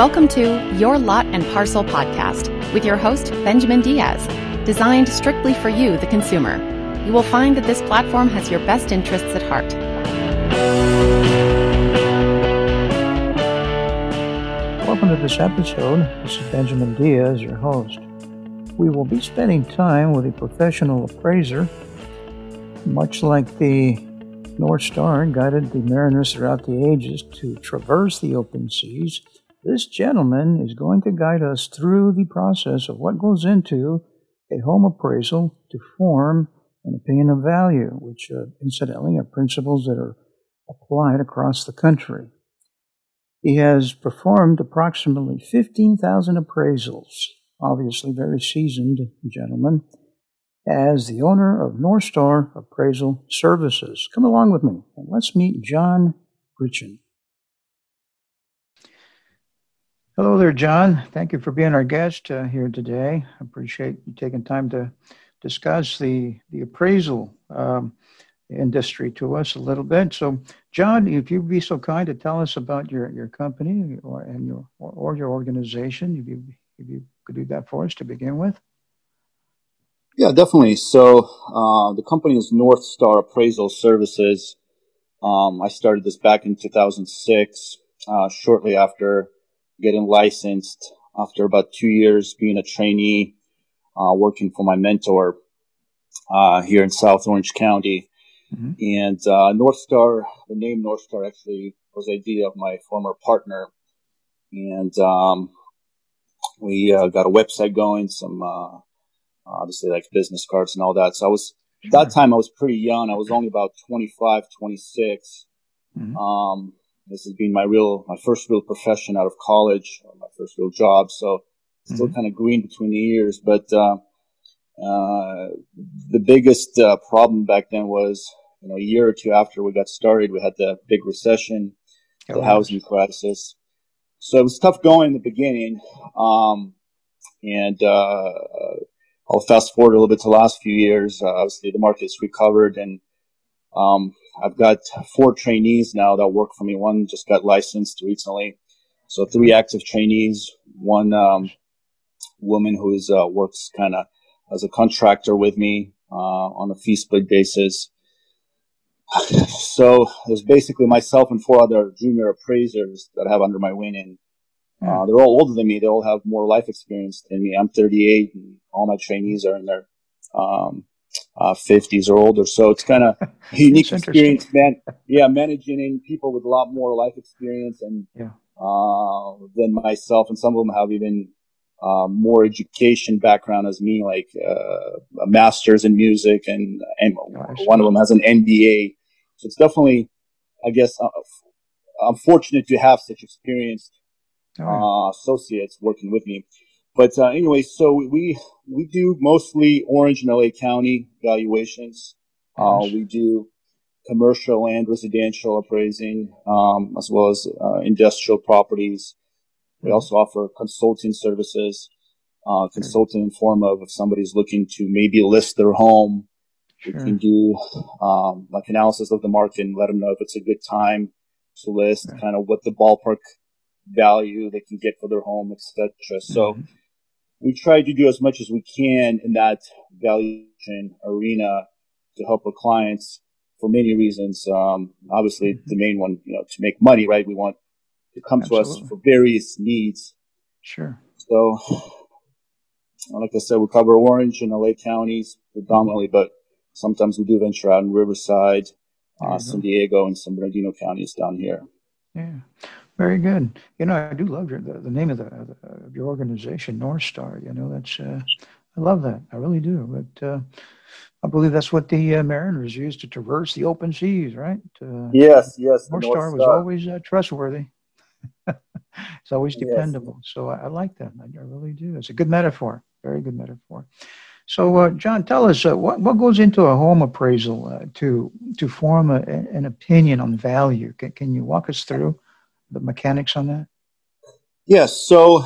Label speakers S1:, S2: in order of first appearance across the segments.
S1: Welcome to Your Lot and Parcel podcast with your host, Benjamin Diaz, designed strictly for you, the consumer. You will find that this platform has your best interests at heart.
S2: Welcome to this episode. This is Benjamin Diaz, your host. We will be spending time with a professional appraiser, much like the North Star guided the mariners throughout the ages to traverse the open seas. This gentleman is going to guide us through the process of what goes into a home appraisal to form an opinion of value, which uh, incidentally are principles that are applied across the country. He has performed approximately 15,000 appraisals, obviously very seasoned gentleman as the owner of North Star Appraisal Services. Come along with me and let's meet John Gritchen. Hello there, John. Thank you for being our guest uh, here today. I appreciate you taking time to discuss the, the appraisal um, industry to us a little bit. So, John, if you'd be so kind to tell us about your, your company or, and your, or, or your organization, if you, if you could do that for us to begin with.
S3: Yeah, definitely. So uh, the company is North Star Appraisal Services. Um, I started this back in 2006, uh, shortly after getting licensed. After about two years being a trainee, uh, working for my mentor uh, here in South Orange County, mm-hmm. and uh, North Star. The name North Star actually was the idea of my former partner, and um, we uh, got a website going, some obviously like business cards and all that. So I was sure. that time I was pretty young. I was only about 25, 26. Mm-hmm. Um, this has been my real, my first real profession out of college, my first real job. So still mm-hmm. kind of green between the ears, but, uh, uh, the biggest uh, problem back then was, you know, a year or two after we got started, we had the big recession, oh, the housing crisis. So it was tough going in the beginning. Um, and, uh, I'll fast forward a little bit to the last few years. Uh, obviously, the market's recovered, and um, I've got four trainees now that work for me. One just got licensed recently, so three active trainees. One um, woman who is uh, works kind of as a contractor with me uh, on a fee split basis. so there's basically myself and four other junior appraisers that I have under my wing, and uh, they're all older than me. They all have more life experience than me. I'm 38, and all my trainees are in their um, uh, 50s or older. So it's kind of unique experience, man. Yeah, managing people with a lot more life experience and yeah. uh, than myself, and some of them have even uh, more education background as me, like uh, a master's in music, and and one of them has an MBA. So it's definitely, I guess, uh, I'm fortunate to have such experienced uh, associates working with me. But uh, anyway, so we we do mostly Orange and LA County valuations. Uh, we do commercial and residential appraising, um, as well as uh, industrial properties. We mm-hmm. also offer consulting services, uh, consulting in form of if somebody's looking to maybe list their home, sure. we can do um, like analysis of the market and let them know if it's a good time to list, kind of what the ballpark value they can get for their home, etc. So mm-hmm. We try to do as much as we can in that valuation arena to help our clients for many reasons. Um, obviously, mm-hmm. the main one, you know, to make money, right? We want to come Absolutely. to us for various needs.
S2: Sure.
S3: So, like I said, we cover Orange and LA counties predominantly, but sometimes we do venture out in Riverside, uh, San Diego, and San Bernardino counties down here.
S2: Yeah. Very good. You know, I do love your, the, the name of, the, of your organization, North Star. You know, that's uh, I love that. I really do. But uh, I believe that's what the uh, mariners used to traverse the open seas, right?
S3: Uh, yes, yes.
S2: North, North Star was always uh, trustworthy. it's always dependable. Yes. So I, I, like that. I, I, really do. It's a good metaphor. Very good metaphor. So, uh, John, tell us what what goes into a home appraisal to to form a, an opinion on value. Can, can you walk us through? The mechanics on that?
S3: Yes. So,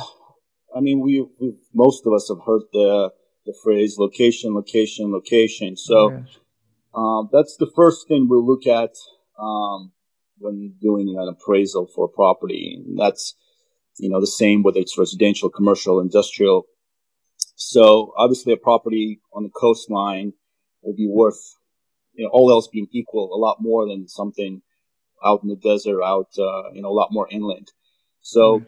S3: I mean, we, we most of us have heard the the phrase location, location, location. So, yes. um, that's the first thing we look at um, when doing an appraisal for a property. And that's you know, the same whether it's residential, commercial, industrial. So obviously a property on the coastline will be worth, you know, all else being equal, a lot more than something out in the desert, out, uh, you know, a lot more inland. So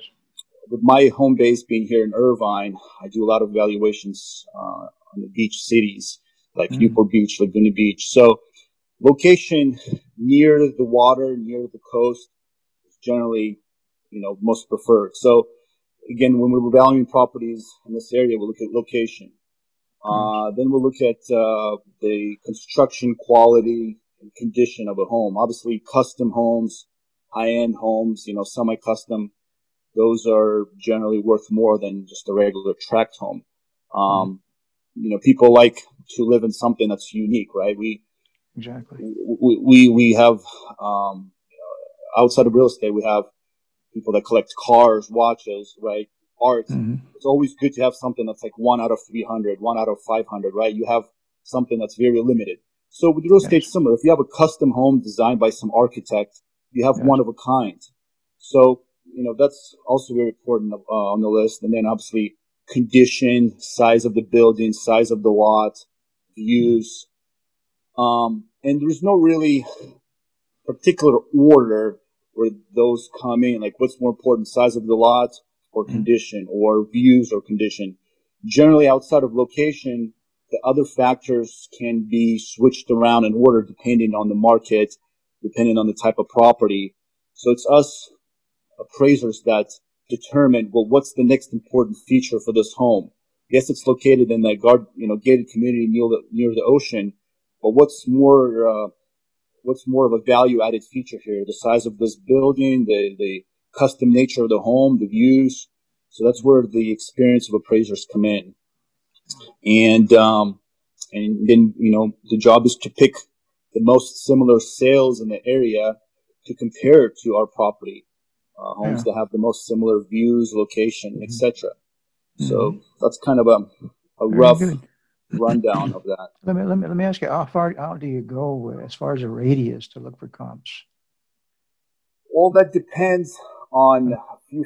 S3: with my home base being here in Irvine, I do a lot of evaluations, uh, on the beach cities like mm. Newport Beach, Laguna Beach. So location near the water, near the coast is generally, you know, most preferred. So again, when we're valuing properties in this area, we'll look at location. Uh, then we'll look at uh, the construction quality and condition of a home. Obviously, custom homes, high-end homes, you know, semi-custom, those are generally worth more than just a regular tract home. Um, you know, people like to live in something that's unique, right? We
S2: exactly
S3: we we, we have um, outside of real estate, we have people that collect cars, watches, right? Art. Mm-hmm. It's always good to have something that's like one out of 300, one out of 500, right? You have something that's very limited. So with real estate, similar. If you have a custom home designed by some architect, you have yes. one of a kind. So you know that's also very important uh, on the list. And then obviously condition, size of the building, size of the lot, views. Um, and there's no really particular order where those come in, like what's more important, size of the lot or mm-hmm. condition or views or condition. Generally outside of location, the other factors can be switched around in order depending on the market, depending on the type of property. So it's us appraisers that determine, well, what's the next important feature for this home? Yes, it's located in the guard, you know, gated community near the, near the ocean, but what's more, uh, what's more of a value added feature here? The size of this building, the, the custom nature of the home, the views. So that's where the experience of appraisers come in. And, um, and then, you know, the job is to pick the most similar sales in the area to compare to our property uh, homes yeah. that have the most similar views, location, mm-hmm. etc. Mm-hmm. So that's kind of a, a rough rundown of that.
S2: Let me, let me let me ask you how far out do you go as far as a radius to look for comps?
S3: Well, that depends on a few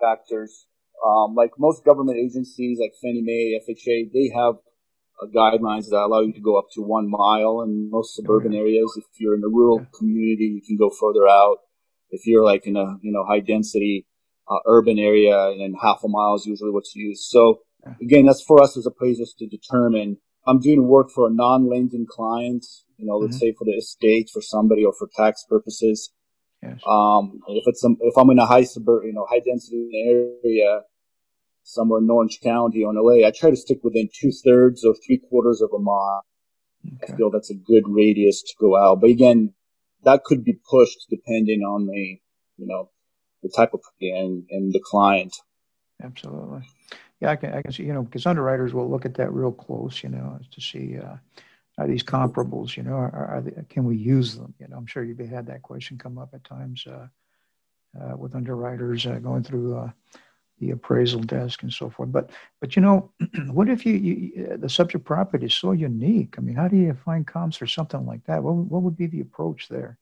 S3: factors. Um, like most government agencies, like Fannie Mae, FHA, they have uh, guidelines that allow you to go up to one mile in most suburban areas. If you're in a rural community, you can go further out if you're like in a you know high density uh, urban area and half a mile is usually what's used. So again, that's for us as appraisers to determine. I'm doing work for a non-lending client, you know, let's mm-hmm. say for the estate for somebody or for tax purposes. Yes. Um, if it's some, if I'm in a high suburban, you know, high density area, somewhere in Orange County on LA, I try to stick within two thirds or three quarters of a mile. Okay. I feel that's a good radius to go out. But again, that could be pushed depending on the, you know, the type of and, and the client.
S2: Absolutely. Yeah, I can, I can see, you know, because underwriters will look at that real close, you know, to see uh, are these comparables, you know, are, are they, can we use them? You know, I'm sure you've had that question come up at times uh, uh, with underwriters uh, going through uh, the appraisal desk and so forth. But but you know, what if you, you, the subject property is so unique? I mean, how do you find comps or something like that? What what would be the approach there?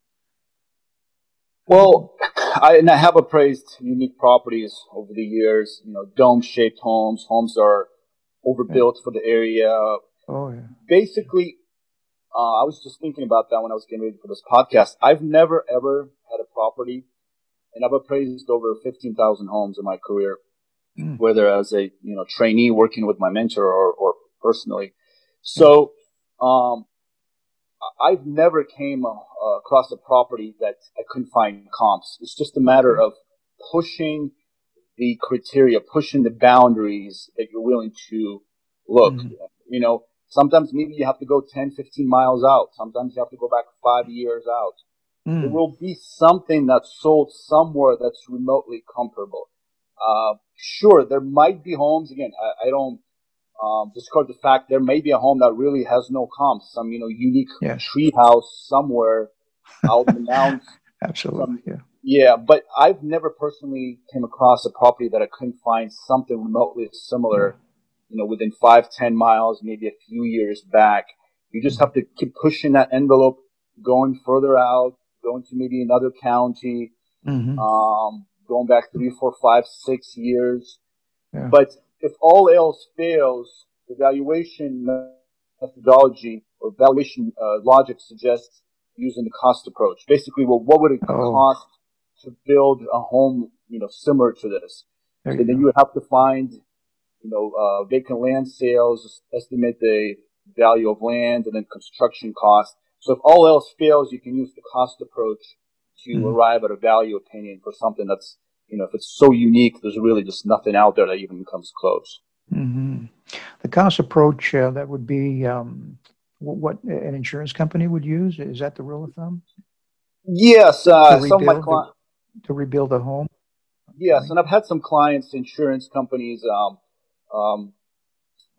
S3: Well, I, and I have appraised unique properties over the years. You know, dome-shaped homes. Homes are overbuilt yeah. for the area.
S2: Oh yeah.
S3: Basically, uh, I was just thinking about that when I was getting ready for this podcast. I've never ever had a property, and I've appraised over fifteen thousand homes in my career mm. whether as a you know trainee working with my mentor or, or personally. So um, I've never came uh, across a property that I couldn't find comps. It's just a matter of pushing the criteria, pushing the boundaries that you're willing to look. Mm. You know, sometimes maybe you have to go 10, 15 miles out. Sometimes you have to go back five years out. Mm. There will be something that's sold somewhere that's remotely comparable. Uh, sure, there might be homes. Again, I, I don't um, discard the fact there may be a home that really has no comps, some you know unique yes. tree house somewhere out in the mountains.
S2: Absolutely, yeah.
S3: Yeah, but I've never personally came across a property that I couldn't find something remotely similar. Mm-hmm. You know, within five, ten miles, maybe a few years back. You just have to keep pushing that envelope, going further out, going to maybe another county. Mm-hmm. Um, going back three, four, five, six years. Yeah. But if all else fails, the valuation methodology or valuation uh, logic suggests using the cost approach. Basically, well, what would it oh. cost to build a home, you know, similar to this? and then you would have to find, you know, uh, vacant land sales, estimate the value of land, and then construction costs. So if all else fails, you can use the cost approach to mm-hmm. arrive at a value opinion for something that's, you know, if it's so unique, there's really just nothing out there that even comes close.
S2: Mm-hmm. The cost approach uh, that would be um, what an insurance company would use. Is that the rule of thumb?
S3: Yes, uh, some of my
S2: clients to, to rebuild a home.
S3: Yes, and I've had some clients, insurance companies. Um, um,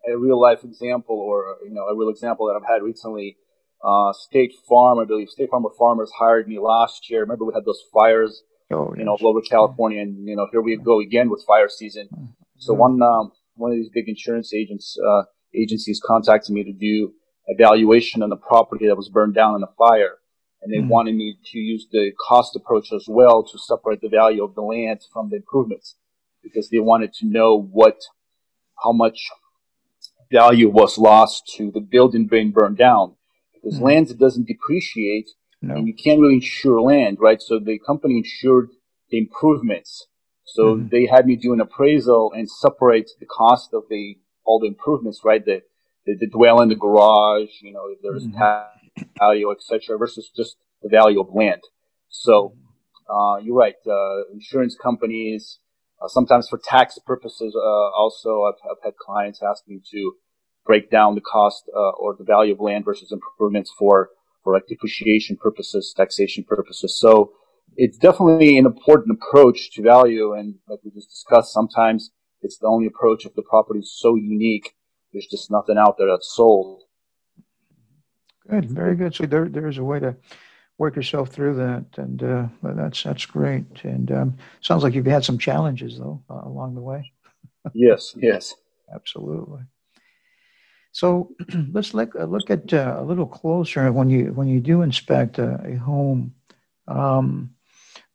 S3: a real life example, or you know, a real example that I've had recently. Uh, State Farm, I believe State Farm or Farmers hired me last year. Remember we had those fires, oh, you know, all over California, and you know, here we go again with fire season. Mm-hmm. So one um, one of these big insurance agents uh, agencies contacted me to do evaluation on the property that was burned down in the fire, and they mm wanted me to use the cost approach as well to separate the value of the land from the improvements, because they wanted to know what how much value was lost to the building being burned down. Because mm land doesn't depreciate, no. and you can't really insure land, right? So the company insured the improvements so mm-hmm. they had me do an appraisal and separate the cost of the all the improvements, right? The the, the dwell in the garage, you know, if there's mm-hmm. value, etc., versus just the value of land. So uh, you're right. Uh, insurance companies, uh, sometimes for tax purposes, uh, also I've, I've, had clients ask me to break down the cost uh, or the value of land versus improvements for for like depreciation purposes, taxation purposes. So it's definitely an important approach to value. And like we just discussed, sometimes it's the only approach if the property is so unique. There's just nothing out there that's sold.
S2: Good, very good. So there, there's a way to work yourself through that, and uh, that's that's great. And um, sounds like you've had some challenges though uh, along the way.
S3: yes, yes,
S2: absolutely. So let's look uh, look at uh, a little closer when you when you do inspect a, a home. Um,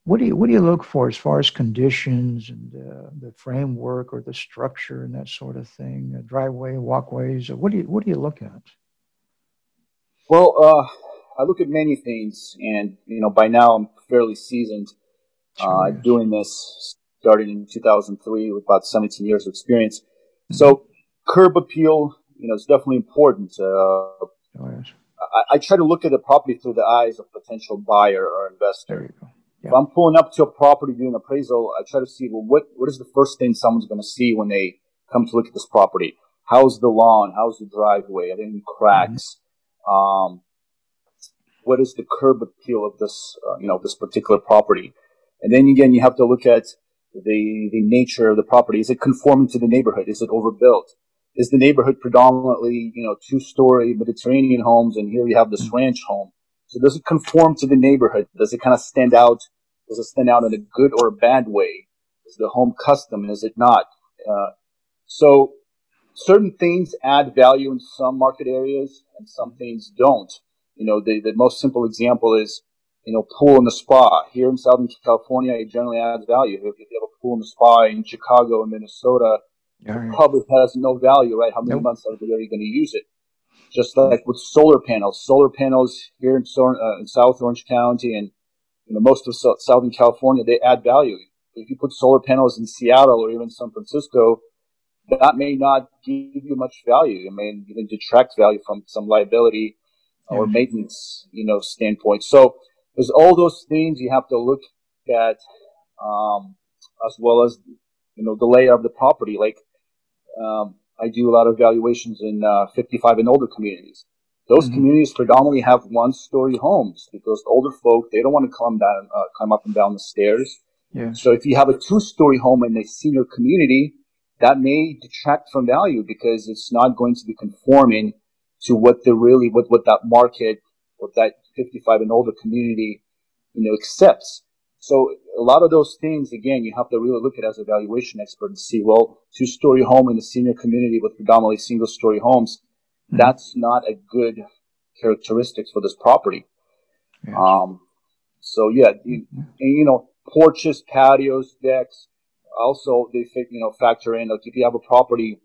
S2: what do you what do you look for as far as conditions and uh, the framework or the structure and that sort of thing? A driveway, walkways. What do you what do you look at?
S3: Well, uh, I look at many things, and you know, by now I'm fairly seasoned uh, doing this. Started in 2003 with about 17 years of experience. Mm-hmm. So, curb appeal, you know, it's definitely important. Uh, oh, yes. I, I, try to look at the property through the eyes of potential buyer or investor. There you Yeah. If I'm pulling up to a property doing appraisal, I try to see well what what is the first thing someone's going to see when they come to look at this property? How's the lawn? How's the driveway? Are there any cracks? Mm-hmm. Um, what is the curb appeal of this uh, you know this particular property? And then again, you have to look at the the nature of the property. Is it conforming to the neighborhood? Is it overbuilt? Is the neighborhood predominantly you know two story Mediterranean homes, and here you have this ranch home? So does it conform to the neighborhood? Does it kind of stand out? Does it stand out in a good or a bad way? Is the home custom is it not? Uh, so certain things add value in some market areas and some things don't. You know, the, the most simple example is, you know, pool and the spa. Here in Southern California, it generally adds value. If you have a pool and the spa in Chicago and Minnesota, yeah, has no value, right? How many nope. months are you going to use it? just like with solar panels. Solar panels here in, uh, in South Orange County and you know, most of Southern California, they add value. If you put solar panels in Seattle or even San Francisco, that may not give you much value. It may even detract value from some liability or maintenance, you know, standpoint. So there's all those things you have to look at, um, as well as, you know, the layout of the property. Like, um, I do a lot of evaluations in uh, 55 and older communities. Those mm-hmm. communities predominantly have one-story homes because older folk they don't want to climb down, uh, climb up and down the stairs. Yeah. So if you have a two-story home in a senior community, that may detract from value because it's not going to be conforming to what the really what what that market, what that 55 and older community, you know, accepts. So a lot of those things, again, you have to really look at as a valuation expert and see, well, two story home in the senior community with predominantly single story homes, mm-hmm. that's not a good characteristics for this property. Um, so yeah, you, and, you know, porches, patios, decks. Also, they you know factor in like if you have a property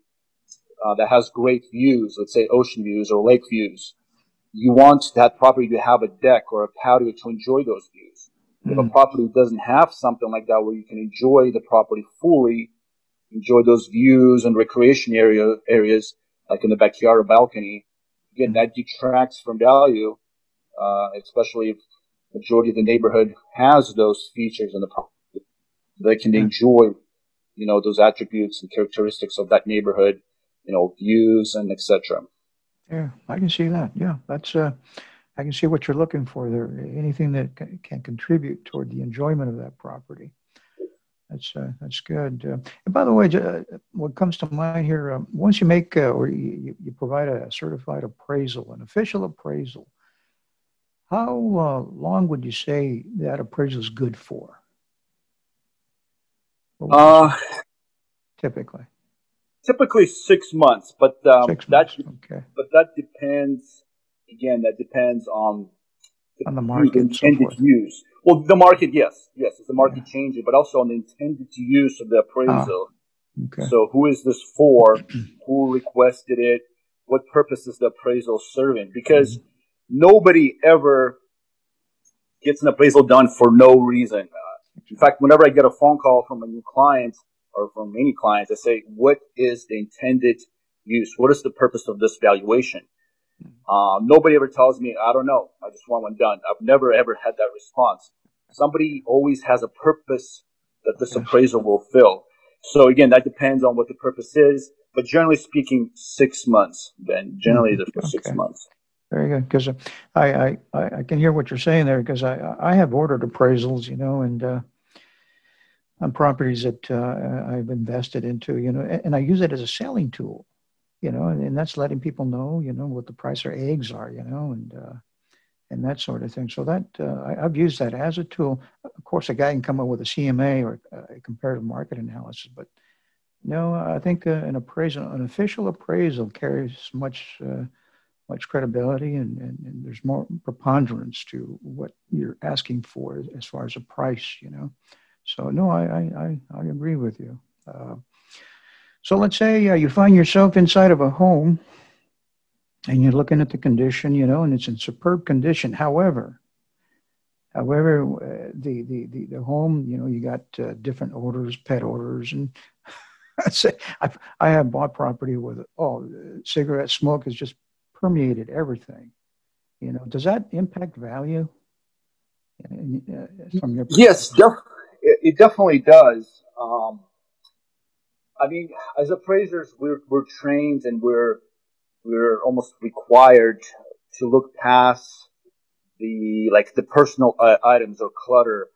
S3: uh, that has great views, let's say ocean views or lake views, you want that property to have a deck or a patio to enjoy those views. If a hmm. property doesn't have something like that where you can enjoy the property fully, enjoy those views and recreation area areas like in the backyard or balcony, again that detracts from value, uh, especially if majority of the neighborhood has those features in the property. They can hmm. enjoy, you know, those attributes and characteristics of that neighborhood, you know, views and etc.
S2: Yeah, I can see that. Yeah, that's uh, I can see what you're looking for there. Anything that can contribute toward the enjoyment of that property. That's uh, that's good. Uh, and by the way, uh, what comes to mind here, um, once you make uh, or you, you provide a certified appraisal, an official appraisal, how uh, long would you say that appraisal is good for?
S3: Uh,
S2: typically
S3: typically six months, but um,
S2: six
S3: that
S2: okay.
S3: but that depends. Again, that depends on
S2: the, on the market
S3: intended so use. Well, the market, yes, yes, it's the market yeah. changing, but also on the intended use of the appraisal.
S2: Ah, okay.
S3: So, who is this for? who requested it? What purpose is the appraisal serving? Because mm-hmm. nobody ever gets an appraisal done for no reason. Uh, in fact, whenever I get a phone call from a new client, or from any clients, I say, what is the intended use? What is the purpose of this valuation? Uh, nobody ever tells me, I don't know. I just want one done. I've never ever had that response. Somebody always has a purpose that this appraisal will fill. So again, that depends on what the purpose is, but generally speaking, six months. Then generally, mm-hmm. for okay. six months.
S2: Very good, because I, I I can hear what you're saying there. Because I I have ordered appraisals, you know, and uh, on properties that uh, I've invested into, you know, and I use it as a selling tool, you know, and, and that's letting people know, you know, what the price of eggs are, you know, and uh, and that sort of thing. So that uh, I, have used that as a tool. Of course, a guy can come up with a CMA or a comparative market analysis, but no, I think uh, an appraisal, an official appraisal, carries much uh, much credibility and, and, and, there's more preponderance to what you're asking for as far as a price, you know. So no, I I I, agree with you. Uh, so let's say uh, you find yourself inside of a home, and you're looking at the condition, you know, and it's in superb condition. However, however, uh, the, the the the home, you know, you got uh, different odors, pet odors, and I I have bought property with oh, cigarette smoke has just permeated everything. You know, does that impact value?
S3: Uh, from your yes, def- it, it definitely does. Um, I mean, as appraisers, we're we're trained and we're we're almost required to look past the like the personal uh, items or clutter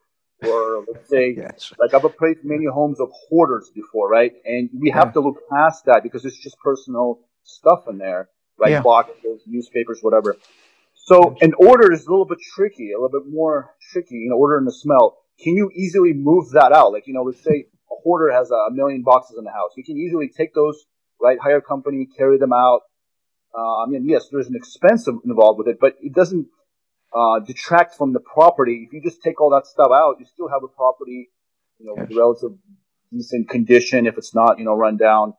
S3: or let's say yes. like I've appraised many homes of hoarders before, right? And we have yeah. to look past that because it's just personal stuff in there, right? Yeah. Boxes, newspapers, whatever. So an order is a little bit tricky, a little bit more tricky, you know, order and the smell can you easily move that out? Like, you know, let's say a hoarder has a million boxes in the house. You can easily take those, right, hire a company, carry them out. Uh, I mean, yes, there's an expense involved with it, but it doesn't uh, detract from the property. If you just take all that stuff out, you still have a property, you know, yes. with relative decent condition. If it's not, you know, run down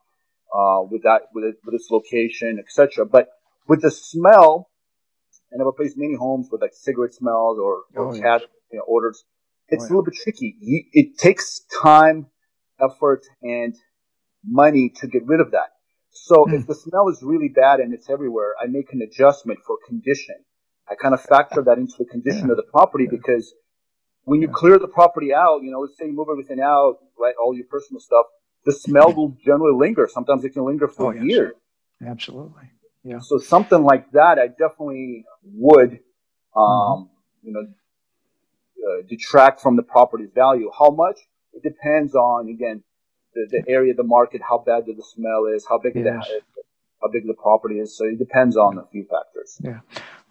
S3: uh, with that, with, it, with its location, etc. But with the smell, and I've replaced many homes with like cigarette smells or, or oh, cat yes. you know, odors it's oh, yeah. a little bit tricky. You, it takes time, effort, and money to get rid of that. So mm. if the smell is really bad and it's everywhere, I make an adjustment for condition. I kind of factor that into the condition yeah. of the property yeah. because when you clear the property out, you know, let's say you move everything out, right, all your personal stuff, the smell will generally linger. Sometimes it can linger for oh, years.
S2: Absolutely. Yeah.
S3: So something like that, I definitely would, um, mm-hmm. you know, uh, detract from the property's value. How much? It depends on again the, the area of the market, how bad the smell is, how big yes. the how big the property is. So it depends on a few factors.
S2: Yeah,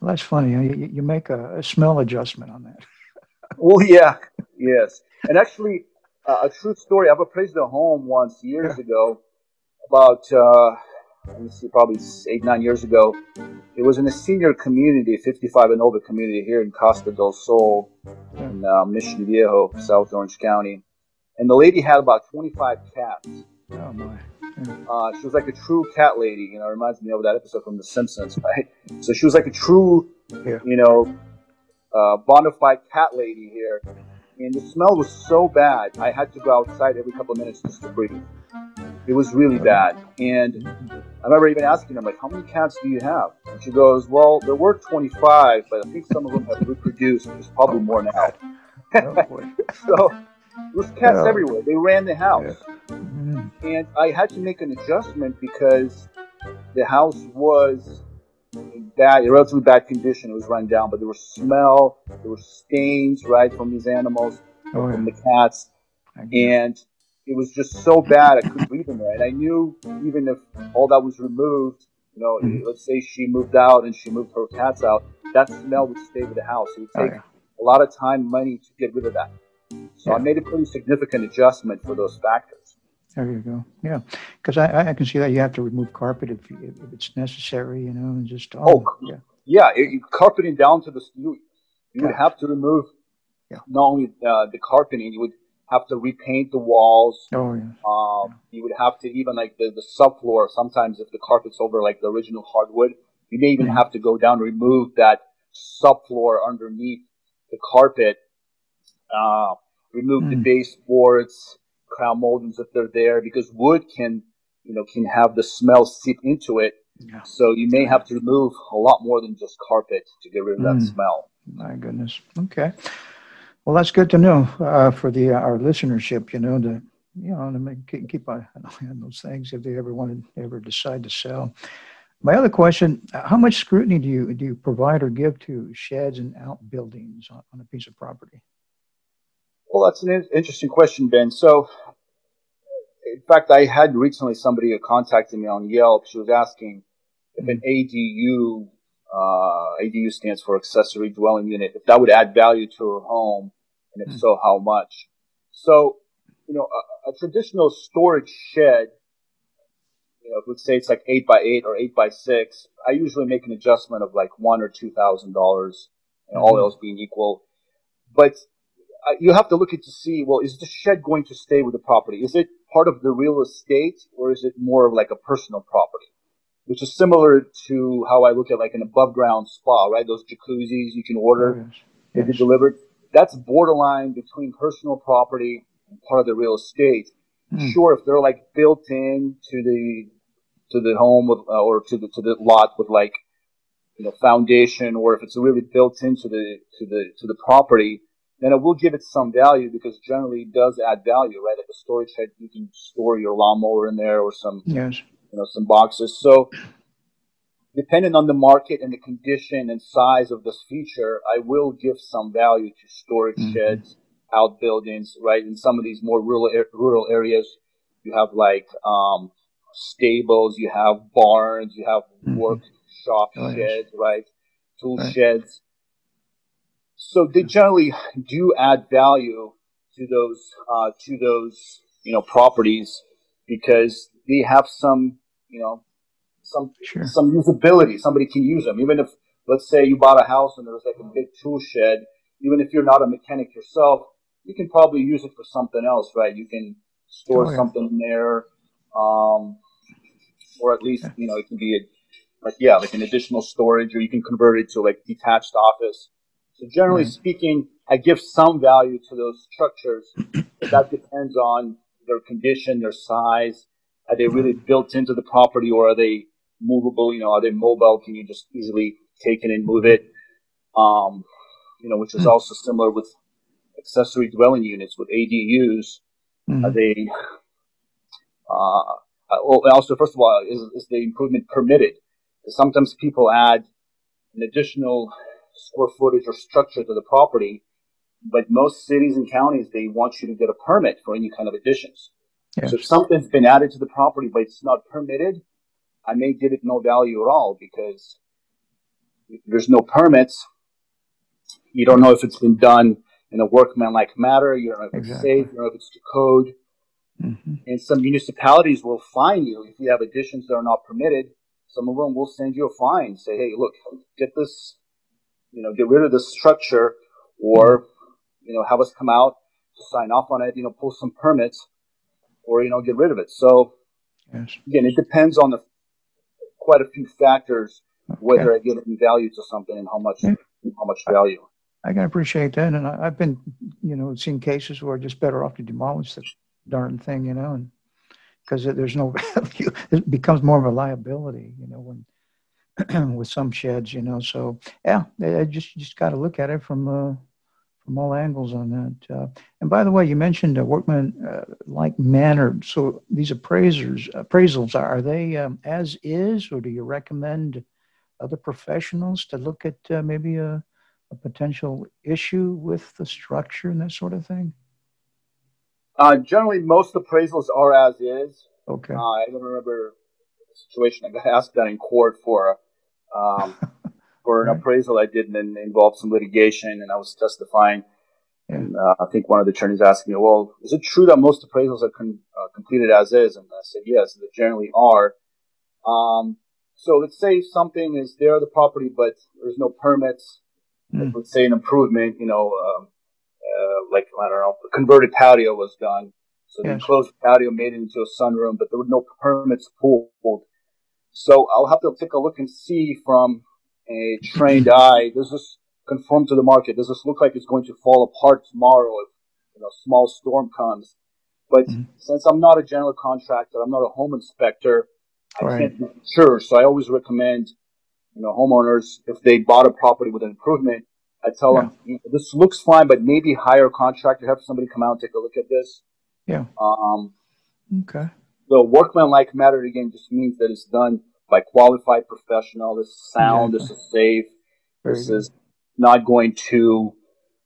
S2: well, that's funny. You, you make a, a smell adjustment on that.
S3: well, yeah, yes, and actually, uh, a true story. I've appraised a home once years yeah. ago, about uh, let me see, probably eight, nine years ago. It was in a senior community, 55 and over community here in Casta del Sol in uh, Mission Viejo, South Orange County. And the lady had about 25 cats.
S2: Oh, my.
S3: Uh, she was like a true cat lady. You know, it reminds me of that episode from The Simpsons, right? So she was like a true,
S2: Yeah.
S3: you know, uh, bona fide cat lady here. And the smell was so bad, I had to go outside every couple of minutes just to breathe. It was really bad. And I remember even asking her, like, how many cats do you have? And she goes, well, there were 25, but I think some of them have reproduced. There's probably more now.
S2: Oh, boy.
S3: So there was cats
S2: Yeah.
S3: everywhere. They ran the house.
S2: Mm.
S3: And I had to make an adjustment because the house was in bad, in relatively bad condition. It was run down, but there was smell, there were stains, right, from these animals,
S2: Oh,
S3: from
S2: yeah.
S3: the cats, and it was just so bad I couldn't breathe in there. And I knew even if all that was removed, you know,
S2: Mhm.
S3: let's say she moved out and she moved her cats out, that smell would stay with the house. It would
S2: Oh,
S3: take
S2: yeah.
S3: a lot of time, money to get rid of that. So I made a pretty significant adjustment for those factors.
S2: There you go. Yeah, because I, I- can see that you have to remove carpet if, you- if it's necessary, you know, and just
S3: Oh,
S2: yeah,
S3: Yeah, it, carpeting down to the you, you would have to remove
S2: Yeah.
S3: not only uh, the carpeting, you would have to repaint the walls.
S2: oh yeah,
S3: Um, you would have to even like the, the subfloor. Sometimes if the carpet's over like the original hardwood, you may even have to go down and remove that subfloor underneath the carpet. Uh, remove the
S2: Mm.
S3: baseboards, crown moldings if they're there, because wood can, you know, can have the smell seep into it.
S2: yeah.
S3: So you may have to remove a lot more than just carpet to get rid of that
S2: Mm.
S3: smell.
S2: My goodness. Okay. Well, that's good to know uh, for the uh, our listenership. You know, to you know to make, keep keep an eye on those things if they ever want to ever decide to sell. My other question: How much scrutiny do you do you provide or give to sheds and outbuildings on, on a piece of property?
S3: Well, that's an in- interesting question, Ben. So, in fact, I had recently somebody who contacted me on Yelp. She was asking if an ADU, uh, ADU stands for accessory dwelling unit, if that would add value to her home, and if
S2: Hmm.
S3: so, how much? So, you know, a, a traditional storage shed, you know, let's say it's like eight by eight or eight by six, I usually make an adjustment of like one or two thousand dollars, and all
S2: Mhm.
S3: else being equal. But you have to look at to see, well, is the shed going to stay with the property? Is it part of the real estate or is it more of like a personal property? Which is similar to how I look at like an above ground spa, right? Those jacuzzis you can order,
S2: Oh, yes.
S3: they get
S2: Yes.
S3: delivered. That's borderline between personal property and part of the real estate.
S2: Hmm.
S3: Sure, if they're like built in to the, to the home with, uh, or to the, to the lot with like, you know, foundation or if it's really built into the, to the, to the property, then it will give it some value because generally it does add value, right? Like a storage shed, you can store your lawnmower in there or some,
S2: Yes.
S3: you know, some boxes. So depending on the market and the condition and size of this feature, I will give some value to storage
S2: Mhm.
S3: sheds, outbuildings, right? In some of these more rural, rural areas, you have like, um, stables, you have barns, you have
S2: Mhm.
S3: workshop
S2: Oh, yes.
S3: sheds, right? Tool
S2: Right.
S3: sheds. So they generally do add value to those, uh, to those, you know, properties because they have some, you know, some
S2: Sure.
S3: some usability. Somebody can use them. Even if, let's say, you bought a house and there's like a big tool shed, even if you're not a mechanic yourself, you can probably use it for something else, right? You can store
S2: Oh, yeah.
S3: something in there, um, or at least, you know, it can be a, like, yeah, like an additional storage, or you can convert it to like detached office. So generally
S2: Right.
S3: speaking, I give some value to those structures, but that depends on their condition, their size. Are they really built into the property or are they movable? You know, are they mobile? Can you just easily take it and move it? Um, you know, which is
S2: Hmm.
S3: also similar with accessory dwelling units with ADUs. Are
S2: Mhm.
S3: they, uh, also, first of all, is, is the improvement permitted? sometimes people add an additional square footage or structure to the property, but most cities and counties, they want you to get a permit for any kind of additions. So if something's been added to the property, but it's not permitted, I may give it no value at all because there's no permits. You don't know if it's been done in a workmanlike manner. You don't know if it's
S2: Exactly.
S3: safe. You don't know if it's to code. Mm-hmm. And some municipalities will fine you if you have additions that are not permitted. Some of them will send you a fine, say, "Hey, look, get this, you know, get rid of the structure, or you know, have us come out to sign off on it, you know, pull some permits, or you know, get rid of it." So yes. again, it depends on the quite a few factors okay. whether I give value to something and how much yeah. how much value.
S2: I can appreciate that, and I, have been, you know, seen cases where just better off to demolish the darn thing, you know, and because there's no value, it becomes more of a liability, you know, when with some sheds, you know. So yeah, I just just got to look at it from uh, from all angles on that. Uh, and by the way, you mentioned a workman uh, like manner. So these appraisers appraisals are, are they um, as is, or do you recommend other professionals to look at uh, maybe a a potential issue with the structure and that sort of thing?
S3: Uh, generally, most appraisals are as is.
S2: Okay. Uh,
S3: I don't remember a situation I got asked that in court for um, for an right. appraisal I did and involved some litigation, and I was testifying. Yeah. And uh, I think one of the attorneys asked me, "Well, is it true that most appraisals are con- uh, completed as is?" And I said, "Yes, they generally are." Um, so let's say something is there, the property, but there's no permits mm. let's say an improvement, you know, um, uh, like I don't know, a converted patio was done. So yes. the enclosed patio made it into a sunroom, but there were no permits pulled. So I'll have to take a look and see from a trained eye. Does this conform to the market? Does this look like it's going to fall apart tomorrow if you know a small storm comes? But mm-hmm. since I'm not a general contractor, I'm not a home inspector. I right. can't be sure. So I always recommend you know, homeowners, if they bought a property with an improvement, I tell yeah. them this looks fine, but maybe hire a contractor, have somebody come out and take a look at this.
S2: Yeah.
S3: Um,
S2: okay.
S3: The workmanlike matter again just means that it's done by qualified professional. This is sound. This is safe. Very this good. is not going to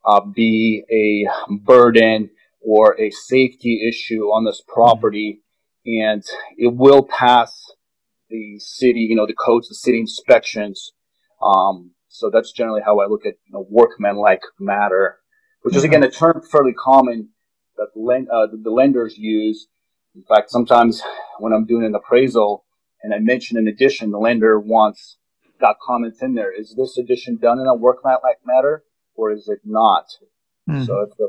S3: uh, be a burden or a safety issue on this property, mm-hmm. and it will pass the city, you know, the codes, the city inspections. Um, so that's generally how I look at you know, workman-like matter, which is again a term fairly common that lend, uh, the lenders use. In fact, sometimes when I'm doing an appraisal and I mention an addition, the lender wants got comments in there. Is this addition done in a workman-like matter or is it not? Mm. So it's a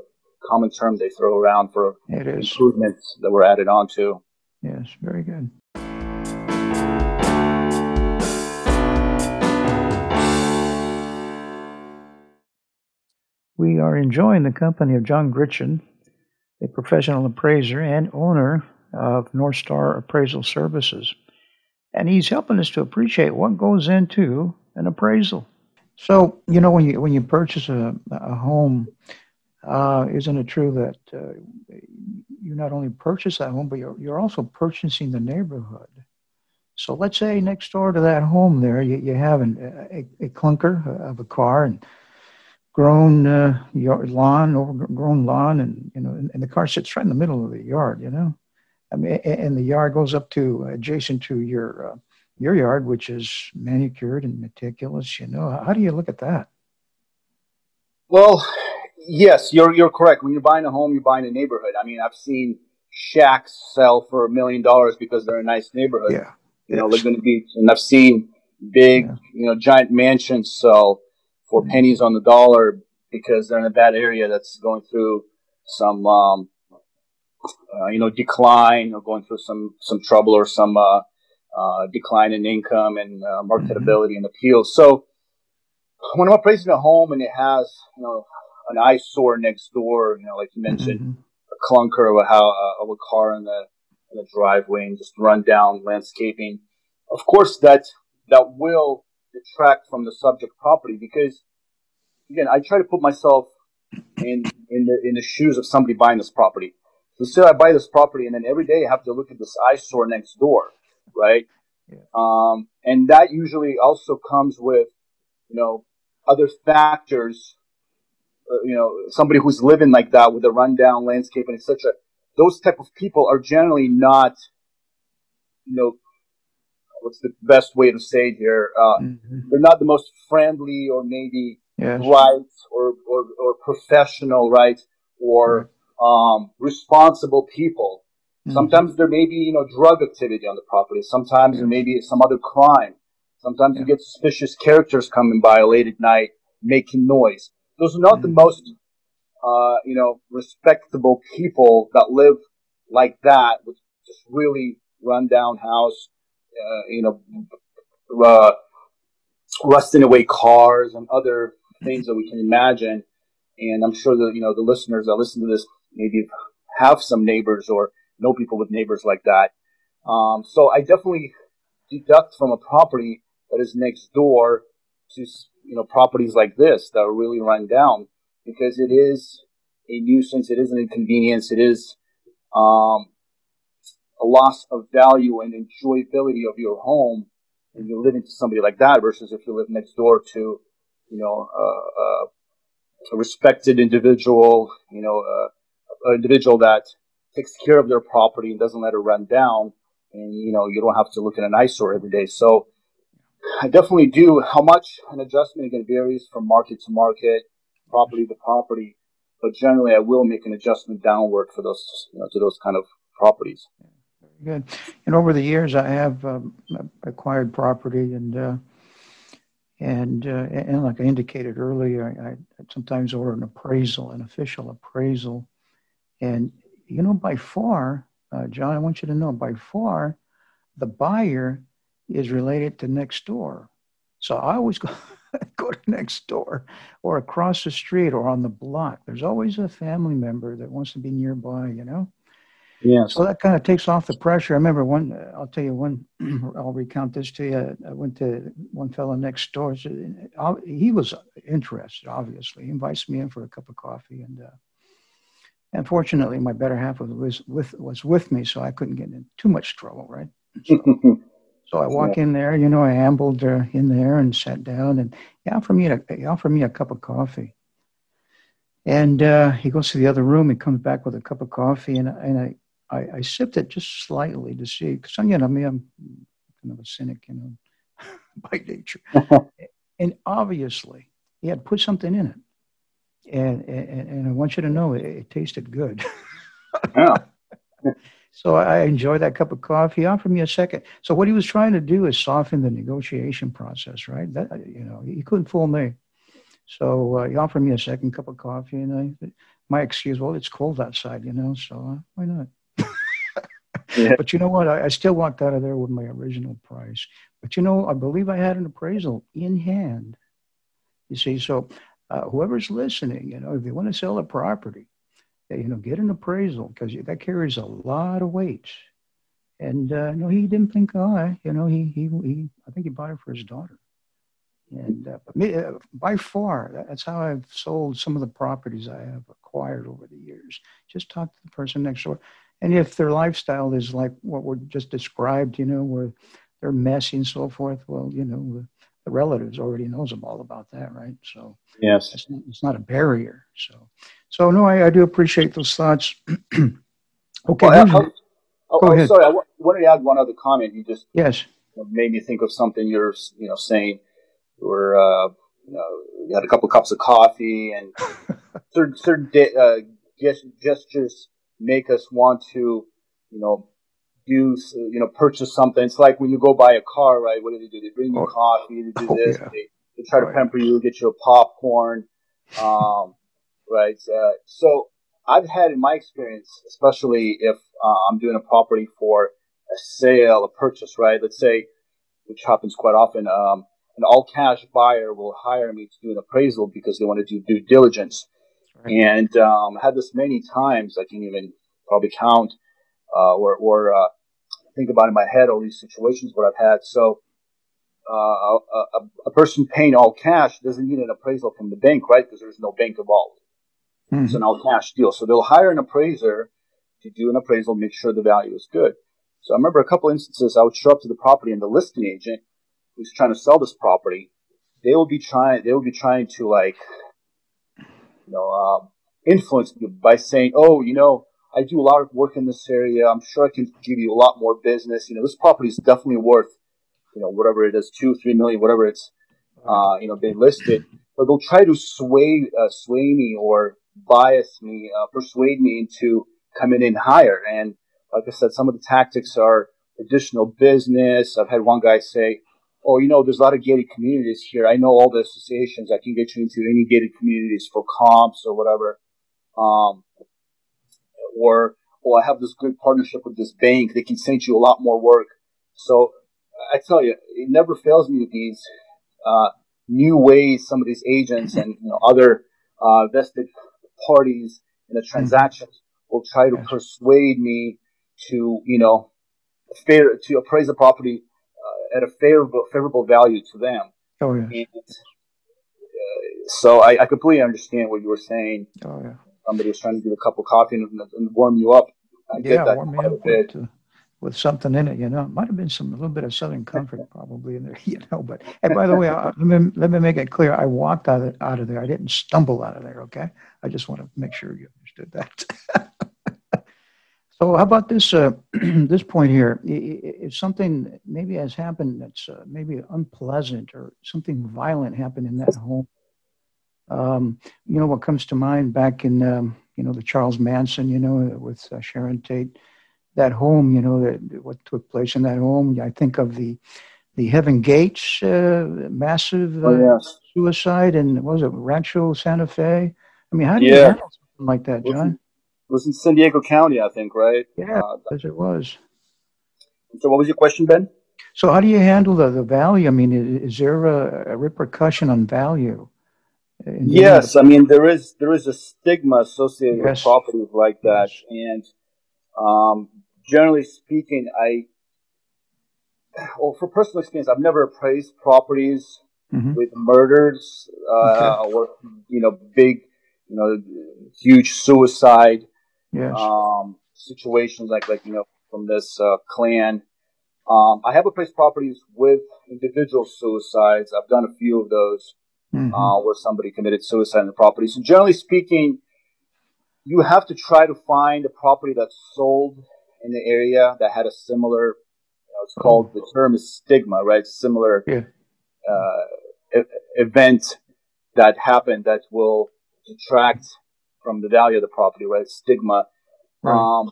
S3: common term they throw around for improvements that were added onto.
S2: Yes, very good. We are enjoying the company of John Gritchen, a professional appraiser and owner of North Star Appraisal Services. And he's helping us to appreciate what goes into an appraisal. So, you know, when you when you purchase a, a home, uh, isn't it true that uh, you not only purchase that home, but you're, you're also purchasing the neighborhood? So let's say next door to that home there, you, you have an, a, a clunker of a car and grown uh, yard, lawn, overgrown lawn, and you know, and, and, the car sits right in the middle of the yard. You know, I mean, and the yard goes up to adjacent to your uh, your yard, which is manicured and meticulous. You know, how do you look at that?
S3: Well, yes, you're you're correct. When you're buying a home, you're buying a neighborhood. I mean, I've seen shacks sell for a million dollars because they're a nice neighborhood.
S2: Yeah,
S3: you know, Laguna Beach, and I've seen big, yeah. you know, giant mansions sell for pennies on the dollar because they're in a bad area that's going through some, um, you know, decline or going through some, some trouble or some, uh, uh, decline in income and uh, marketability mm-hmm. and appeal. So when I'm appraising a home and it has, you know, an eyesore next door, you know, like you mentioned, mm-hmm. a clunker of a, uh, of a car in the, in the driveway and just run down landscaping. Of course, that, that will detract from the subject property because again, I try to put myself in in the in the shoes of somebody buying this property. So say I buy this property and then every day I have to look at this eyesore next door, right? Yeah. Um, and that usually also comes with, you know, other factors. Uh, you know, somebody who's living like that with a rundown landscape and etc. Those type of people are generally not, you know, what's the best way to say it here? Uh, mm-hmm. They're not the most friendly or maybe yes. right or, or, or professional right or um, responsible people. Mm-hmm. Sometimes there may be, you know, drug activity on the property. Sometimes there may be some other crime. Sometimes yeah. you get suspicious characters coming by late at night making noise. Those are not mm-hmm. the most, uh, you know, respectable people that live like that with just really rundown house, uh, you know, uh, rusting away cars and other things that we can imagine. And I'm sure that, you know, the listeners that listen to this maybe have some neighbors or know people with neighbors like that. Um, so I definitely deduct from a property that is next door to, you know, properties like this that are really run down because it is a nuisance. It is an inconvenience. It is, um, a loss of value and enjoyability of your home when you live into somebody like that versus if you live next door to, you know, uh, uh, a respected individual, you know, uh, an individual that takes care of their property and doesn't let it run down. And, you know, you don't have to look at an eyesore every day. So I definitely do. How much an adjustment again varies from market to market, property to property. But generally, I will make an adjustment downward for those, you know, to those kind of properties.
S2: Good. And over the years, I have um, acquired property and, uh, and, uh, and like I indicated earlier, I, I, sometimes order an appraisal, an official appraisal. And, you know, by far, uh, John, I want you to know, by far, the buyer is related to next door. So I always go, go to next door or across the street or on the block. There's always a family member that wants to be nearby, you know?
S3: Yeah.
S2: So that kind of takes off the pressure. I remember one, I'll tell you one, I'll recount this to you. I went to one fellow next door. He was interested, obviously. He invites me in for a cup of coffee. And uh, unfortunately, my better half was with, was with me, so I couldn't get in too much trouble, right? So, so I walk yeah. in there, you know, I ambled uh, in there and sat down, and he offered me a, he offered me a cup of coffee. And uh, he goes to the other room. He comes back with a cup of coffee, and, and I, I, I sipped it just slightly to see, because you know, I mean, I'm kind of a cynic, you know, by nature. and obviously, he had put something in it, and and, and I want you to know it, it tasted good. yeah. So I enjoyed that cup of coffee. He offered me a second. So what he was trying to do is soften the negotiation process, right? That you know, he couldn't fool me. So uh, he offered me a second cup of coffee, and I, my excuse, well, it's cold outside, you know, so uh, why not? yeah. But you know what? I, I, still walked out of there with my original price. But you know, I believe I had an appraisal in hand. You see, so uh, whoever's listening, you know, if you want to sell a property, you know, get an appraisal because that carries a lot of weight. And uh, know, he didn't think, oh, you know, he he he. I think he bought it for his daughter. And uh, me, uh, by far, that's how I've sold some of the properties I have acquired over the years. Just talk to the person next door. And if their lifestyle is like what we just described, you know, where they're messy and so forth, well, you know, the, relatives already knows them all about that, right? So
S3: yes,
S2: it's not, it's not a barrier. So, so no, I, I do appreciate those thoughts. okay.
S3: Well, oh, oh, Go ahead. sorry, I w- wanted to add one other comment. You just
S2: yes
S3: made me think of something you're, you know, saying. Were, uh, you know, you had a couple of cups of coffee and certain, certain uh, gestures make us want to, you know, do, you know, purchase something. It's like when you go buy a car, right? What do they do? They bring you oh, coffee, they do oh, this, yeah. they, they, try to oh, pamper you, get you a popcorn, um, right? Uh, so I've had in my experience, especially if uh, I'm doing a property for a sale, a purchase, right? Let's say, which happens quite often, um, an all cash buyer will hire me to do an appraisal because they want to do due diligence. Right. And um, I had this many times. I can't even probably count uh, or, or uh, think about in my head all these situations what I've had. So uh, a, a, person paying all cash doesn't need an appraisal from the bank, right? Because there's no bank involved. Mm-hmm. It's an all cash deal. So they'll hire an appraiser to do an appraisal, make sure the value is good. So I remember a couple instances I would show up to the property and the listing agent who's trying to sell this property, they will be trying, they will be trying to like you know, um, influence you by saying, oh, you know, I do a lot of work in this area. I'm sure I can give you a lot more business. You know, this property is definitely worth, you know, whatever it is, two, three million, whatever it's, uh, you know, been listed. But they'll try to sway, uh, sway me or bias me, uh, persuade me into coming in higher. And like I said, some of the tactics are additional business. I've had one guy say, "Oh, you know, there's a lot of gated communities here. I know all the associations. I can get you into any gated communities for comps or whatever." Um, or, "Oh, I have this good partnership with this bank. They can send you a lot more work." So I tell you, it never fails me with these uh, new ways some of these agents and you know, other uh, vested parties in the transactions will try to persuade me to, you know, fair to appraise the property uh, at a favorable favorable value to them.
S2: Oh yeah. And,
S3: uh, so I, I, completely understand what you were saying.
S2: Oh yeah.
S3: Somebody was trying to give a cup of coffee and, and warm you up. I
S2: yeah, get that warm me up with, uh, with, something in it. You know, it might have been some a little bit of Southern Comfort probably in there. You know, but and by the way, I, let me let me make it clear. I walked out of, out of there. I didn't stumble out of there. Okay. I just want to make sure you understood that. So how about this uh, this point here? If something maybe has happened that's uh, maybe unpleasant or something violent happened in that home, um, you know what comes to mind back in um, you know the Charles Manson, you know, with uh, Sharon Tate, that home, you know, that what took place in that home. I think of the the Heaven Gates uh, massive
S3: oh, uh, yes.
S2: suicide and was it Rancho Santa Fe? I mean, how do you handle something like that, John?
S3: It was in San Diego County, I think, right?
S2: Yeah, uh, as it was.
S3: So, what was your question, Ben?
S2: So, how do you handle the, the value? I mean, is, is there a, a, repercussion on value?
S3: Yes, I mean there is there is a stigma associated yes. with properties like that, yes. and um, generally speaking, I well for personal experience, I've never appraised properties mm-hmm. with murders uh, okay. or you know big you know huge suicide
S2: yes.
S3: um, situations like like you know from this uh, clan. Um, I have appraised properties with individual suicides. I've done a few of those mm-hmm. uh, where somebody committed suicide in the property. So generally speaking, you have to try to find a property that's sold in the area that had a similar. You know, it's oh. called the term is stigma, right? Similar
S2: yeah.
S3: uh, e- event that happened that will detract from the value of the property, right? Stigma. Right. Um,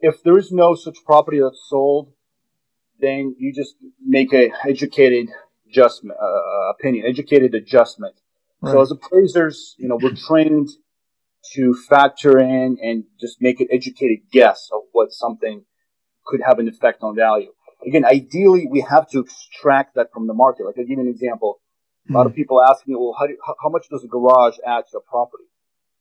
S3: if there is no such property that's sold, then you just make a educated adjustment, uh, uh, opinion, educated adjustment. Right. So as appraisers, you know, we're trained to factor in and just make an educated guess of what something could have an effect on value. Again, ideally, we have to extract that from the market. Like I'll give you an example. A lot of hmm. people ask me, well, how, do, how, how much does a garage add to a property?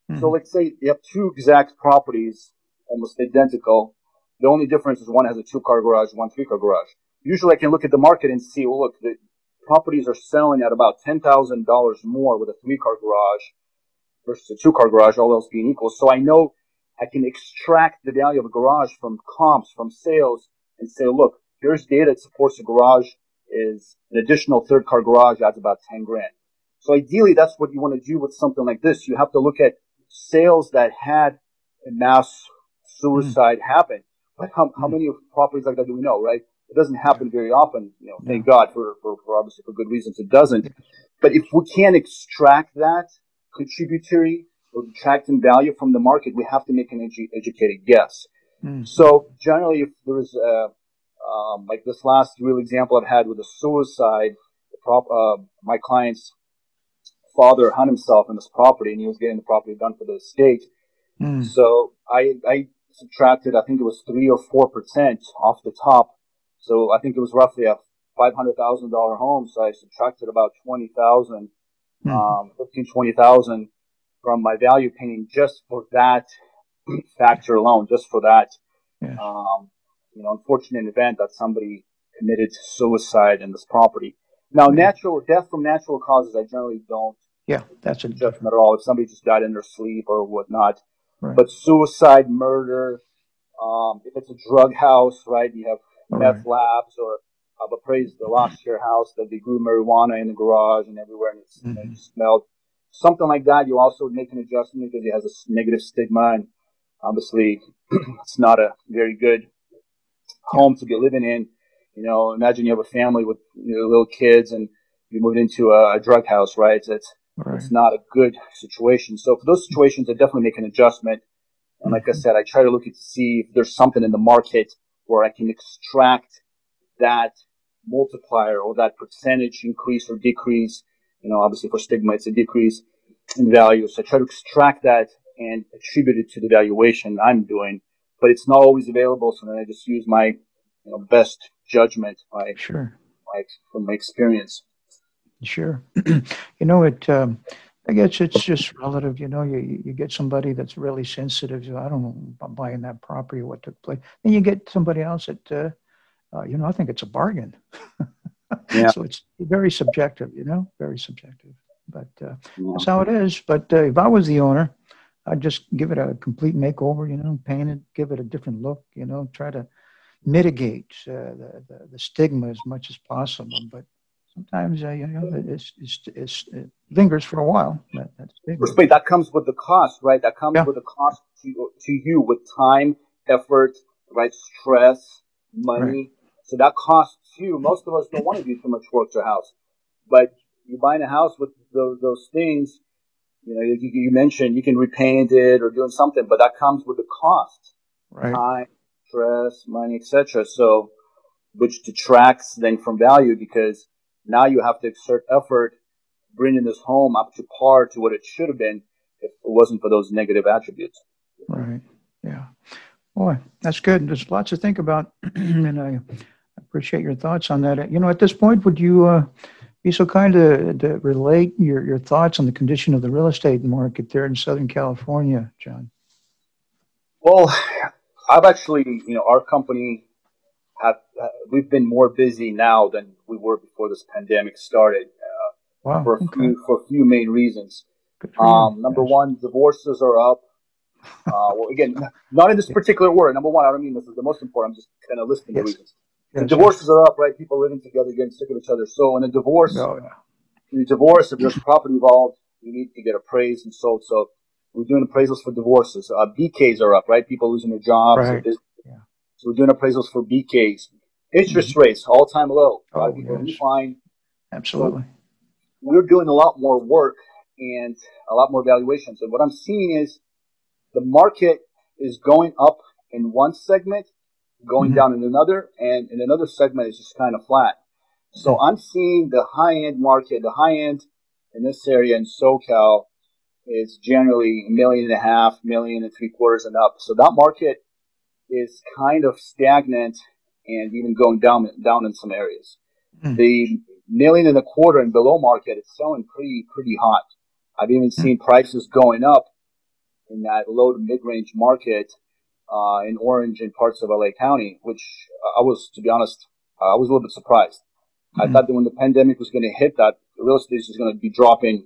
S3: Mm-hmm. So let's say you have two exact properties, almost identical. The only difference is one has a two car garage, one three car garage. Usually I can look at the market and see, well, look, the properties are selling at about $10,000 more with a three car garage versus a two car garage, all else being equal. So I know I can extract the value of a garage from comps, from sales, and say, look, here's data that supports a garage is an additional third car garage adds about 10 grand. So ideally, that's what you want to do with something like this. You have to look at sales that had a mass suicide mm. happen. But how, how mm. many properties like that do we know, right? It doesn't happen very often, you know, thank God for, for, for obviously for good reasons it doesn't. But if we can't extract that contributory or detracting value from the market, we have to make an edu- educated guess. Mm. So generally, if there is a, um, like this last real example I've had with a suicide, prop, uh, my client's father hung himself in this property and he was getting the property done for the estate. Mm. So I, I subtracted, I think it was three or four percent off the top. So I think it was roughly a five hundred thousand dollar home. So I subtracted about twenty thousand, mm. um, fifteen twenty thousand from my value painting just for that factor alone, just for that. Yeah. Um, you know, unfortunate event that somebody committed suicide in this property. Now, natural death from natural causes, I generally don't
S2: yeah, that's a
S3: judgment at all. If somebody just died in their sleep or whatnot, right. but suicide, murder, um, if it's a drug house, right? You have right. meth labs, or I've appraised the Lockshare house that they grew marijuana in the garage and everywhere, and it's mm-hmm. it smelled something like that. You also make an adjustment because it has a negative stigma, and obviously, it's not a very good home to be living in. You know, imagine you have a family with you know, little kids and you move into a, a drug house, right? It's,
S2: Right.
S3: It's not a good situation. So for those situations, I definitely make an adjustment And like I said, I try to look at to see if there's something in the market where I can extract that multiplier or that percentage increase or decrease. You know, obviously for stigma, it's a decrease in value. So I try to extract that and attribute it to the valuation I'm doing, but it's not always available. So then I just use my, you know, best judgment, my,
S2: sure,
S3: my, from my experience.
S2: Sure. you know, it, um, I guess it's just relative. You know, you, you get somebody that's really sensitive. To, I don't know about buying that property, or what took place. Then you get somebody else that, uh, uh, you know, I think it's a bargain. yeah. So it's very subjective, you know, very subjective. But uh, yeah. that's how it is. But uh, if I was the owner, I'd just give it a complete makeover, you know, paint it, give it a different look, you know, try to mitigate uh, the, the, the stigma as much as possible. But sometimes uh, you know it's, it's, it's, it lingers for a while. That, that's.
S3: But that comes with the cost, right? That comes yeah. with the cost to to you with time, effort, right? Stress, money. Right. So that costs you. Most of us don't want to do too much work to a house, but you're buying a house with those, those things. You know, you, you mentioned you can repaint it or doing something, but that comes with the cost,
S2: right?
S3: Time, stress, money, etc. So, which detracts then from value because now you have to exert effort bringing this home up to par to what it should have been if it wasn't for those negative attributes.
S2: Right. Yeah. Boy, that's good. There's lots to think about, and I appreciate your thoughts on that. You know, at this point, would you uh, be so kind to, to relate your, your thoughts on the condition of the real estate market there in Southern California, John?
S3: Well, I've actually, you know, our company have uh, we've been more busy now than we were before this pandemic started. Uh, wow, for a okay. few for a few main reasons. Um, number Gosh. one, divorces are up. Uh, well, again, not in this particular order. Number one, I don't mean this is the most important. I'm just kind of listing yes. the reasons. Yes, the divorces are up, right? People living together, getting sick of each other. So in a divorce, oh, yeah. in a divorce, if there's property involved, you need to get appraised and sold. So we're doing appraisals for divorces. Uh, BKs are up, right? People losing their jobs, right. So we're doing appraisals for BKs. Interest mm-hmm. rates all time low. A lot of people refine.
S2: Absolutely. So
S3: we're doing a lot more work and a lot more valuations. And what I'm seeing is the market is going up in one segment, going mm-hmm. down in another, and in another segment is just kind of flat. So. I'm seeing the high end market, the high end in this area in SoCal is generally a million and a half, million and three quarters and up. So that market is kind of stagnant and even going down down in some areas. Mm. The million and a quarter and below market is selling pretty pretty hot. I've even mm. seen prices going up in that low to mid range market uh, in Orange and parts of LA County, which I was, to be honest, I was a little bit surprised. Mm. I hmm. thought that when the pandemic was going to hit, that real estate is going to be dropping.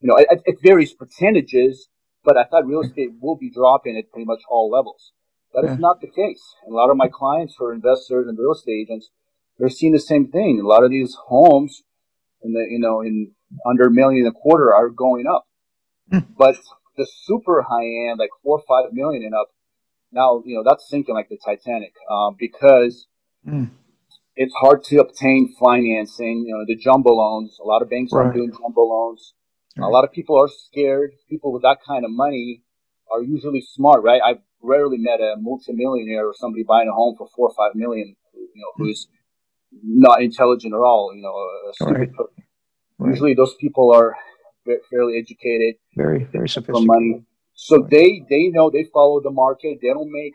S3: You know, it, it varies percentages, but I thought real estate will be dropping at pretty much all levels. That yeah. is not the case. And a lot of my clients who are investors and real estate agents, they're seeing the same thing. A lot of these homes in the, you know, in under a million and a quarter are going up. Mm. But the super high end, like four or five million and up, now, you know, that's sinking like the Titanic, um, because mm. it's hard to obtain financing. You know, the jumbo loans, a lot of banks right. are doing jumbo loans. Right. A lot of people are scared. People with that kind of money are usually smart, right? I've rarely met a multimillionaire or somebody buying a home for four or five million, you know, who's not intelligent at all, you know, a stupid right. Right. Usually those people are fairly educated.
S2: Very, very sophisticated.
S3: money. So right. they, they know they follow the market. They don't make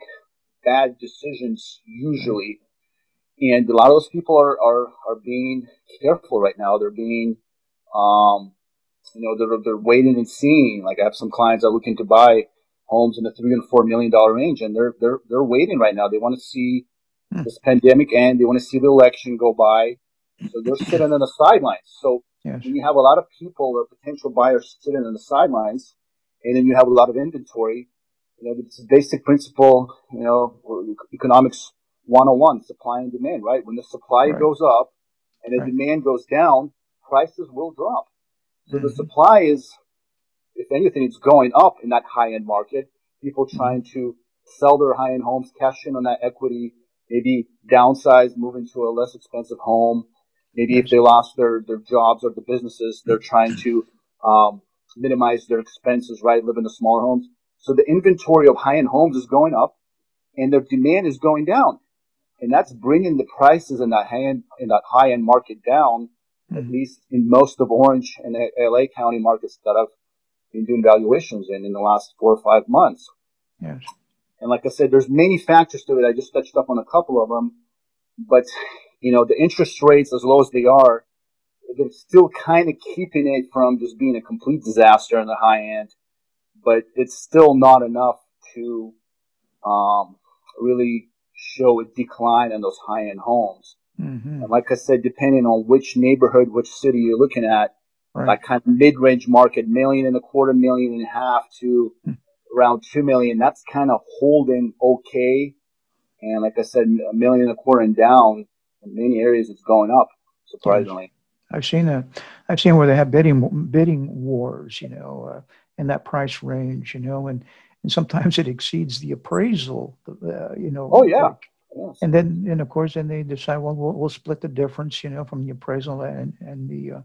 S3: bad decisions usually. And a lot of those people are, are, are being careful right now. They're being, um, you know, they're, they're waiting and seeing. Like I have some clients that are looking to buy homes in the three and four million dollar range, and they're they're they're waiting right now. They want to see hmm. this pandemic end. They want to see the election go by, so they're sitting on the sidelines. So yes. when you have a lot of people or potential buyers sitting on the sidelines, and then you have a lot of inventory, you know, it's a basic principle, you know, economics 101, supply and demand, right? When the supply right. goes up and the right. demand goes down, prices will drop. So mm-hmm. the supply is if anything, it's going up in that high end market. People mm-hmm. trying to sell their high end homes, cash in on that equity, maybe downsize, move into a less expensive home. Maybe if they lost their, their jobs or the businesses, they're trying to um, minimize their expenses, right? Live in the smaller homes. So the inventory of high-end homes is going up and their demand is going down. And that's bringing the prices in that high-end, in that high-end market down, mm-hmm. at least in most of Orange and LA County markets that I've been doing valuations in in the last four or five months.
S2: Yes.
S3: And like I said, there's many factors to it. I just touched up on a couple of them, but you know, the interest rates as low as they are, they're still kind of keeping it from just being a complete disaster in the high end, but it's still not enough to um, really show a decline in those high end homes. Mm-hmm. And like I said, depending on which neighborhood, which city you're looking at, right. that kind of mid range market, million and a quarter, million and a half to mm. around two million, that's kind of holding okay. And like I said, a million and a quarter and down in many areas, it's going up surprisingly.
S2: I've seen a, I've seen where they have bidding bidding wars, you know, uh, in that price range, you know, and and sometimes it exceeds the appraisal, uh, you know.
S3: Oh yeah. Like,
S2: yes. And then, and of course, then they decide, well, well, we'll split the difference, you know, from the appraisal and and the uh, the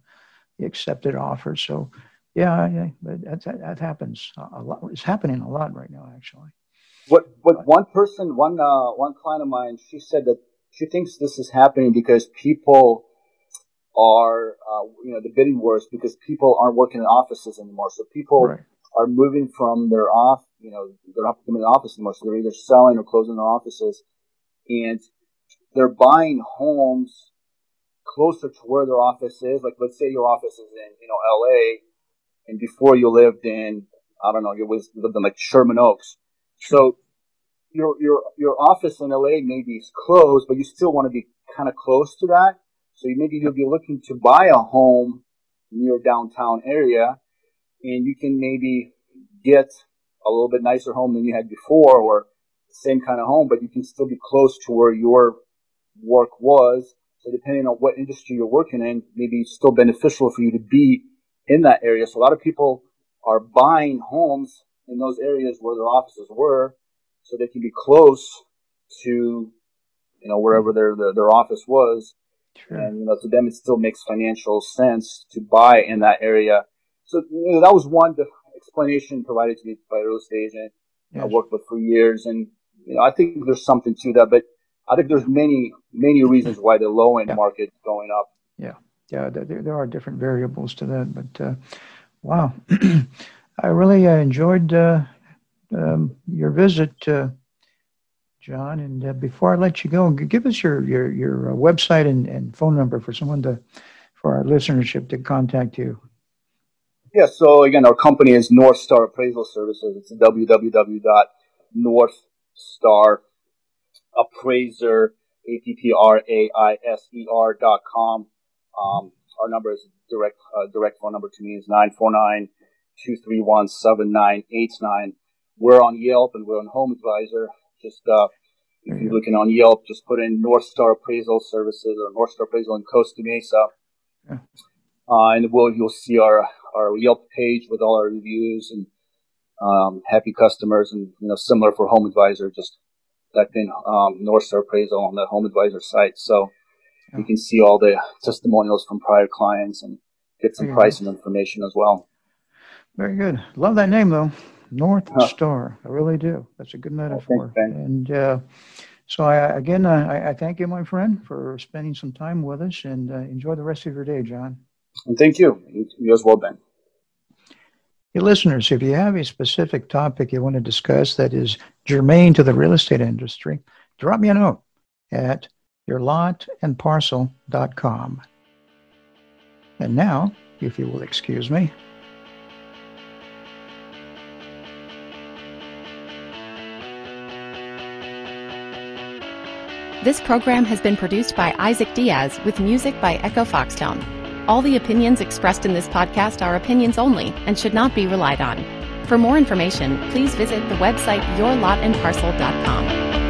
S2: accepted offer. So, yeah, yeah, but that, that, that happens a lot. It's happening a lot right now, actually.
S3: What what one person, one uh, one client of mine, she said that she thinks this is happening because people are, uh, you know, the bidding wars because people aren't working in offices anymore. So people right. are moving from their off, you know, they're not coming to the office anymore. So they're either selling or closing their offices, and they're buying homes closer to where their office is. Like, let's say your office is in, you know, L.A., and before you lived in, I don't know, you was lived in like Sherman Oaks. So your your your office in LA maybe is closed, but you still want to be kind of close to that. So maybe you'll be looking to buy a home near downtown area, and you can maybe get a little bit nicer home than you had before, or same kind of home, but you can still be close to where your work was. So depending on what industry you're working in, maybe it's still beneficial for you to be in that area. So a lot of people are buying homes in those areas where their offices were so they can be close to, you know, wherever their, their, their office was. Sure. And, you know, to them, it still makes financial sense to buy in that area. So, you know, that was one explanation provided to me by a real estate agent. I worked with for years. And, you know, I think there's something to that, but I think there's many, many reasons why the low end yeah. market is going up.
S2: Yeah. Yeah. There, there are different variables to that, but, uh, wow. I really uh, enjoyed uh, um, your visit, uh, John. And uh, before I let you go, give us your your your uh, website and, and phone number for someone to for our listenership to contact you.
S3: Yeah. So again, our company is North Star Appraisal Services. It's www.northstarappraiser a p p r a i s e r A-P-P-R-A-I-S-E-R dot com. Um, our number is direct uh, direct phone number to me is 949 231 7989 we're on Yelp and we're on Home Advisor. Just uh, if you're looking on Yelp, just put in North Star Appraisal Services or North Star Appraisal in Costa Mesa, yeah. uh, and we'll, you'll see our our Yelp page with all our reviews and um, happy customers, and you know similar for Home Advisor. Just in um, North Star Appraisal on the Home Advisor site, so you can see all the testimonials from prior clients and get some pricing information as well.
S2: Very good. Love that name though. North huh. Star. I really do. That's a good metaphor. and uh, so, I, again, I, I, thank you, my friend, for spending some time with us and uh, enjoy the rest of your day, John.
S3: And thank you. You as well, Ben.
S2: Hey, listeners, if you have a specific topic you want to discuss that is germane to the real estate industry, drop me a note at yourlotandparcel.com. And now, if you will excuse me,
S1: This program has been produced by Isaac Diaz with music by Echo Foxtone. All the opinions expressed in this podcast are opinions only and should not be relied on. For more information, please visit the website yourlotandparcel.com.